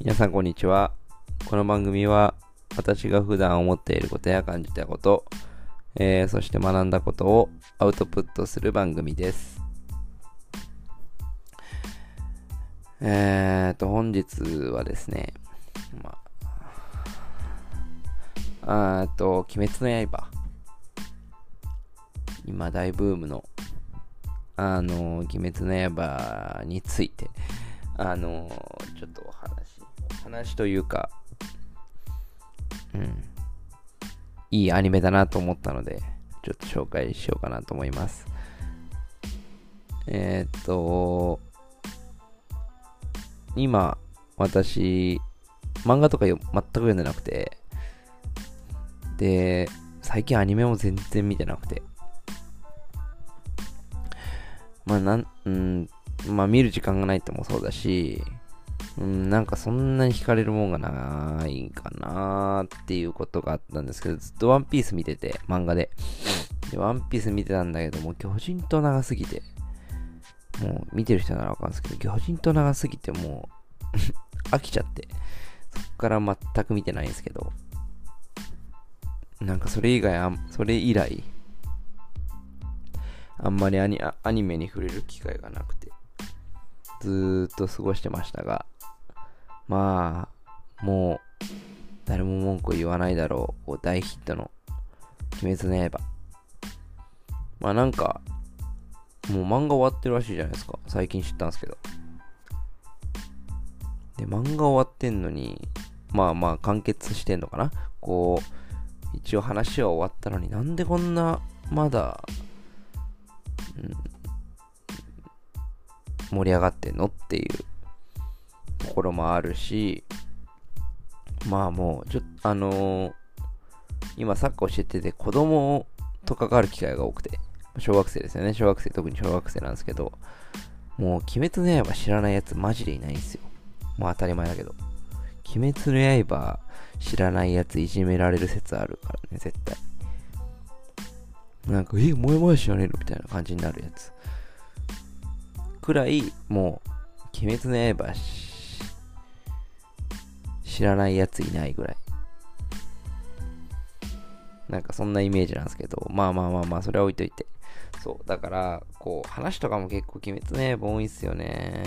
皆さんこんにちは。この番組は私が普段思っていることや感じたこと、えーそして学んだことをアウトプットする番組です。えーと、本日はですね、まあ、あーと、鬼滅の刃。今大ブームの、あの、鬼滅の刃について、あの、話というか、うん、いいアニメだなと思ったので、ちょっと紹介しようかなと思います。えーっと、今、私、漫画とか全く読んでなくて、で、最近アニメも全然見てなくて、まあ、なん、うん、まあ見る時間がないってもそうだし、うん、なんかそんなに惹かれるもんがないかなーっていうことがあったんですけど、ずっとワンピース見てて、漫画で。で、ワンピース見てたんだけど、もう巨人と長すぎて、もう見てる人ならわかるんですけど、巨人と長すぎてもう 飽きちゃって、そっから全く見てないんですけど、なんかそれ以外あん、それ以来、あんまりアニアアニメに触れる機会がなくて、ずーっと過ごしてましたが、まあ、もう、誰も文句言わないだろう、大ヒットの、鬼滅の刃。まあなんか、もう漫画終わってるらしいじゃないですか。最近知ったんですけど。で、漫画終わってんのに、まあまあ完結してんのかなこう、一応話は終わったのになんでこんな、まだ、うん盛り上がってんのっていうころもあるし、まあもう、ちょっと、あのー今サッカー教えてて子供と関わる機会が多くて、小学生ですよね。小学生、特に小学生なんですけど、もう、鬼滅の刃知らないやつマジでいないんですよ。もう当たり前だけど。鬼滅の刃知らないやついじめられる説あるからね、絶対。なんか、え、もやもや知らねえの？みたいな感じになるやつ。くらい、もう、鬼滅の刃知らないやついないぐらい。なんかそんなイメージなんですけど、まあまあまあまあ、それは置いといて。そう、だから、こう、話とかも結構鬼滅の刃多いんすよね。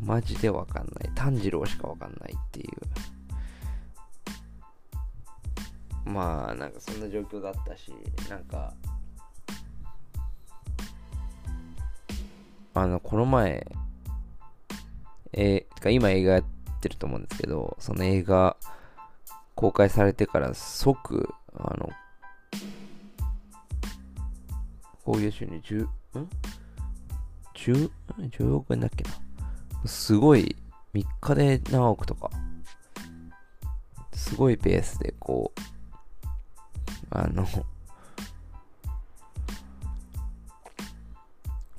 マジでわかんない。炭治郎しかわかんないっていう。まあ、なんかそんな状況だったし、なんか、あの、この前、えー、てか今映画やっててると思うんですけど、その映画公開されてから即、あの、興行収入10、ん ?10、10億円だっけな？すごい、3日で何億とか、すごいペースでこう、あの、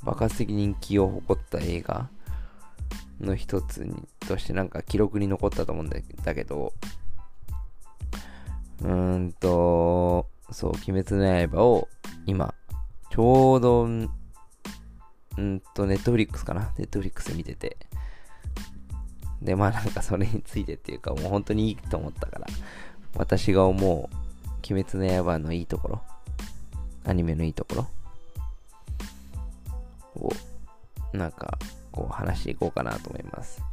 爆発的人気を誇った映画の一つにとしてなんか記録に残ったと思うんだけど、うーんと、そう、鬼滅の刃を今、ちょうど、んんと、ネットフリックスかな？ネットフリックス見てて。で、まあなんかそれについてっていうか、もう本当にいいと思ったから、私が思う、鬼滅の刃のいいところ、アニメのいいところ？を、なんか、こう話していこうかなと思います。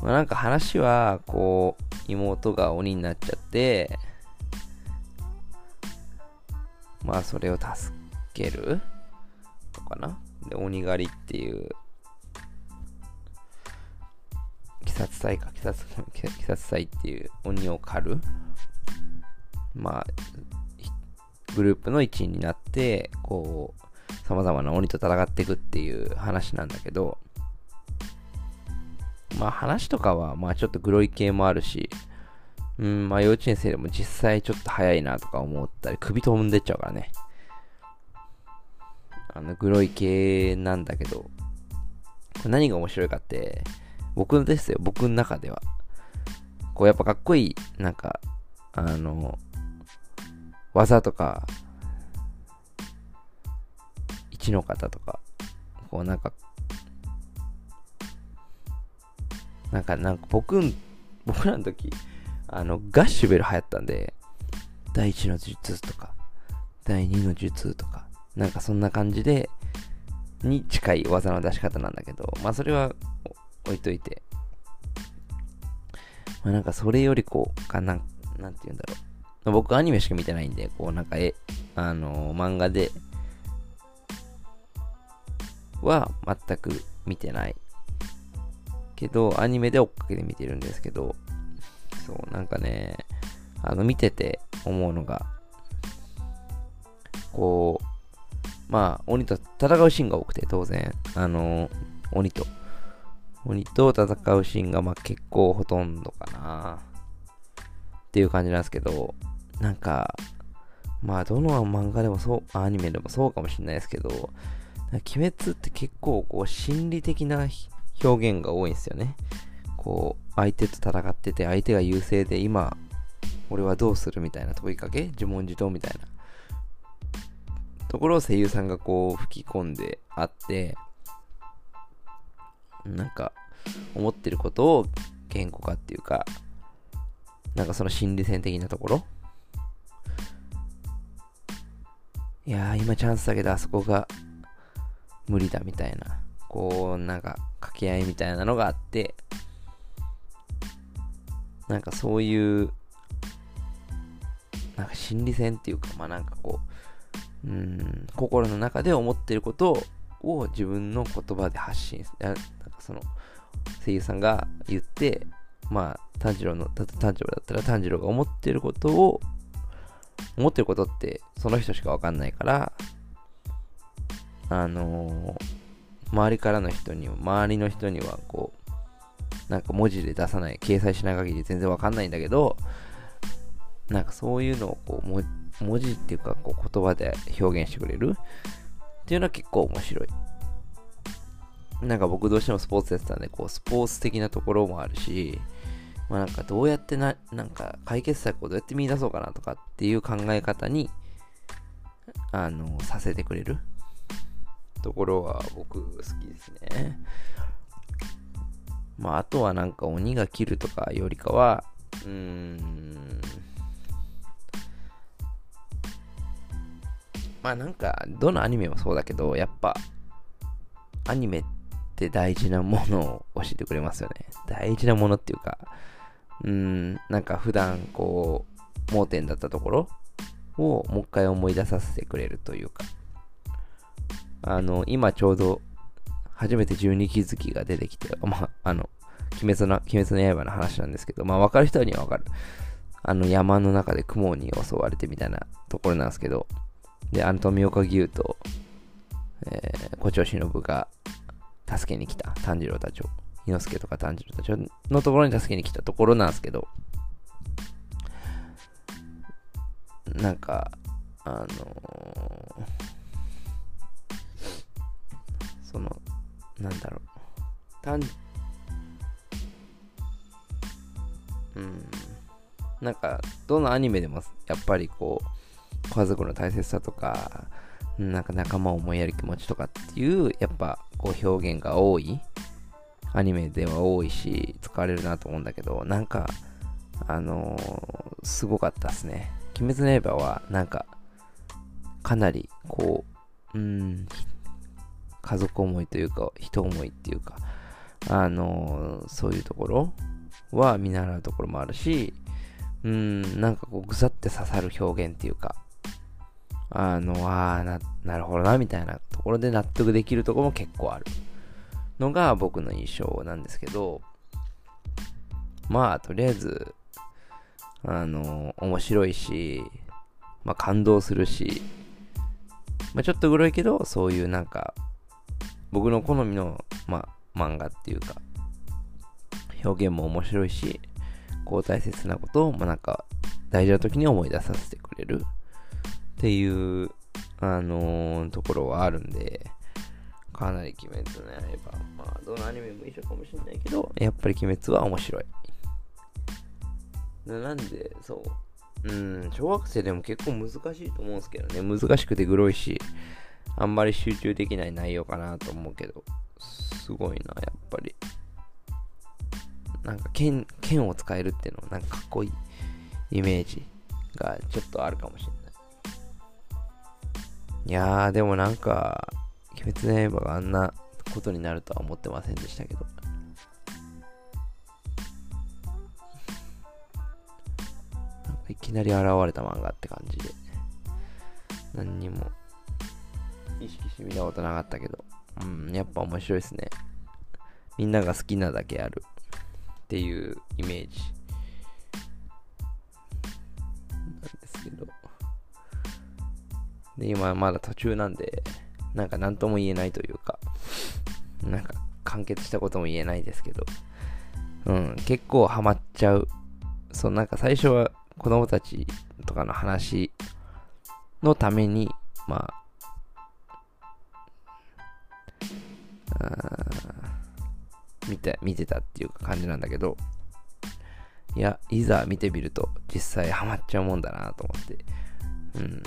まあ、なんか話は、こう、妹が鬼になっちゃって、まあそれを助ける？のかな？で、鬼狩りっていう、鬼殺隊か、鬼殺、鬼殺隊っていう鬼を狩る、まあ、グループの一員になって、こう、様々な鬼と戦っていくっていう話なんだけど、まあ話とかは、まあちょっとグロい系もあるし、うん、まあ幼稚園生でも実際ちょっと早いなとか思ったり、首飛んでっちゃうからね。あの、グロい系なんだけど、何が面白いかって、僕ですよ、僕の中では。こうやっぱかっこいい、なんか、あの、技とか、一の方とか、こうなんか、なんか、なんか僕、僕らの時、あの、ガッシュベル流行ったんで、第1の術とか、第2の術とか、なんかそんな感じで、に近い技の出し方なんだけど、まあそれは置いといて、まあなんかそれよりこう、かなん、なんて言うんだろう。僕アニメしか見てないんで、こうなんかえ、あのー、漫画では全く見てない。けど、アニメで追っかけて見てるんですけど、そう、なんかね、あの、見てて思うのが、こう、まあ、鬼と戦うシーンが多くて、当然、あの、鬼と、鬼と戦うシーンが、まあ結構ほとんどかな、っていう感じなんですけど、なんか、まあ、どの漫画でもそう、アニメでもそうかもしれないですけど、鬼滅って結構、こう、心理的な表現が多いんですよね。こう、相手と戦ってて、相手が優勢で、今、俺はどうするみたいな問いかけ自問自答みたいな。ところを声優さんがこう吹き込んであって、なんか、思ってることを言語化っていうか、なんかその心理戦的なところ。いやー、今チャンスだけどあそこが無理だみたいな、こう、なんか掛け合いみたいなのがあって、なんかそういう、なんか心理戦っていうか、まあなんかこう、うん、心の中で思ってることを自分の言葉で発信。なんかその、声優さんが言って、まあ、炭治郎の、炭治郎だったら炭治郎が思ってることを思ってることってその人しかわかんないから、あのー、周りからの人には、周りの人にはこう、なんか文字で出さない、掲載しない限り全然わかんないんだけど、なんかそういうのをこう、文字っていうかこう言葉で表現してくれるっていうのは結構面白い。なんか僕どうしてもスポーツやってたんで、こうスポーツ的なところもあるし、まあなんかどうやってな、なんか解決策をどうやって見出そうかなとかっていう考え方に、あの、させてくれるところは僕好きですね。まああとはなんか鬼が切るとかよりかは、うーん、まあなんか、どのアニメもそうだけど、やっぱ、アニメって大事なものを教えてくれますよね。大事なものっていうか、うん、なんか普段こう、盲点だったところをもう一回思い出させてくれるというか、あの、今ちょうど初めて十二気づきが出てきて、まあ、あの、鬼滅の、鬼滅の刃の話なんですけど、まあ分かる人には分かる。あの山の中で雲に襲われてみたいなところなんですけど、で、あの富岡牛と、えー、胡蝶忍が助けに来た炭治郎たちを伊之助とか炭治郎たちのところに助けに来たところなんですけど、なんか、あのー、なんだろう、単、うん、なんか、どのアニメでも、やっぱりこう、家族の大切さとか、なんか仲間を思いやる気持ちとかっていう、やっぱ、こう表現が多い。アニメでは多いし、使われるなと思うんだけど、なんか、あのー、すごかったっすね。鬼滅の刃は、なんか、かなり、こう、うん、家族思いというか、人思いっていうか、あのー、そういうところは見習うところもあるし、うん、なんかこう、ぐさって刺さる表現っていうか、あの、ああ、な、なるほどな、みたいなところで納得できるとこも結構ある。のが僕の印象なんですけど、まあ、とりあえず、あの、面白いし、まあ、感動するし、まあ、ちょっとグロいけど、そういうなんか、僕の好みの、ま、漫画っていうか、表現も面白いし、こう大切なことを、ま、なんか、大事な時に思い出させてくれるっていう、あのー、ところはあるんで、かなり鬼滅の刃。まあ、どのアニメも一緒かもしれないけど、やっぱり鬼滅は面白い。なんで、そう。うん、小学生でも結構難しいと思うんですけどね。難しくてグロいし、あんまり集中できない内容かなと思うけど、すごいな、やっぱり。なんか剣、剣を使えるっていうのはなんかかっこいいイメージがちょっとあるかもしれない。いやー、でもなんか、鬼滅の刃があんなことになるとは思ってませんでしたけど。いきなり現れた漫画って感じで。何にも意識してみたことなかったけど。うん、やっぱ面白いですね。みんなが好きなだけあるっていうイメージなんですけど。で、今まだ途中なんで、なんか何とも言えないというか、なんか完結したことも言えないですけど、うん、結構ハマっちゃう。そう、なんか最初は子供たちとかの話のために、まあ、見て、見てたっていう感じなんだけど、いや、いざ見てみると、実際ハマっちゃうもんだなと思って、うん。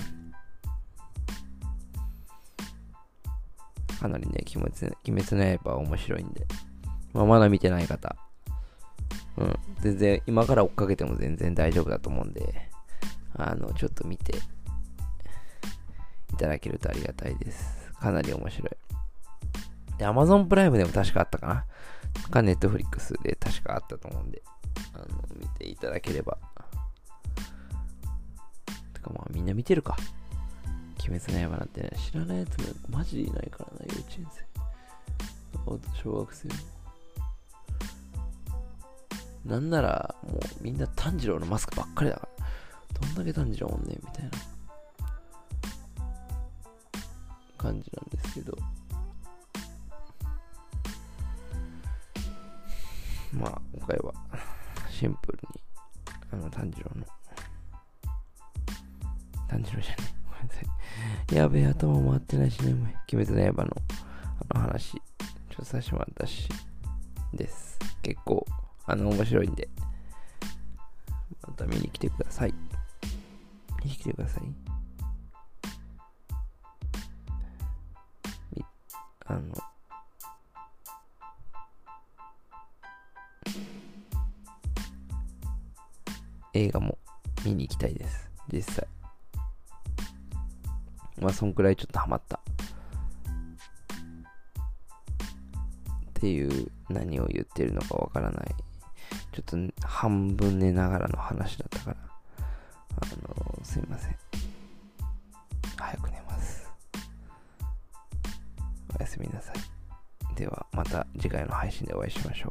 かなりね、鬼滅鬼滅の刃面白いんで、まあ、まだ見てない方、うん、全然、今から追っかけても全然大丈夫だと思うんで、あの、ちょっと見ていただけるとありがたいです。かなり面白い。で、Amazon プライムでも確かあったかなか、Netflix で確かあったと思うんで、あの、見ていただければ。てかまあみんな見てるか。鬼滅の刃なんてね、知らないやつもマジでいないからな、幼稚園生。小学生なんなら、もうみんな炭治郎のマスクばっかりだから。どんだけ炭治郎おんねんみたいな感じなんですけど。まあ、今回はシンプルに、あの、炭治郎の、炭治郎じゃない。ごめんなさい。やべえ、頭回ってないしね、鬼滅の刃の、あの話、ちょっとさせてもらったし、です。結構、あの、面白いんで、また見に来てください。見に来てください。あの、映画も見に行きたいです。実際。まあ、そんくらいちょっとハマった。っていう、何を言ってるのかわからない。ちょっと半分寝ながらの話だったから。あの、すいません。早く寝ます。おやすみなさい。では、また次回の配信でお会いしましょう。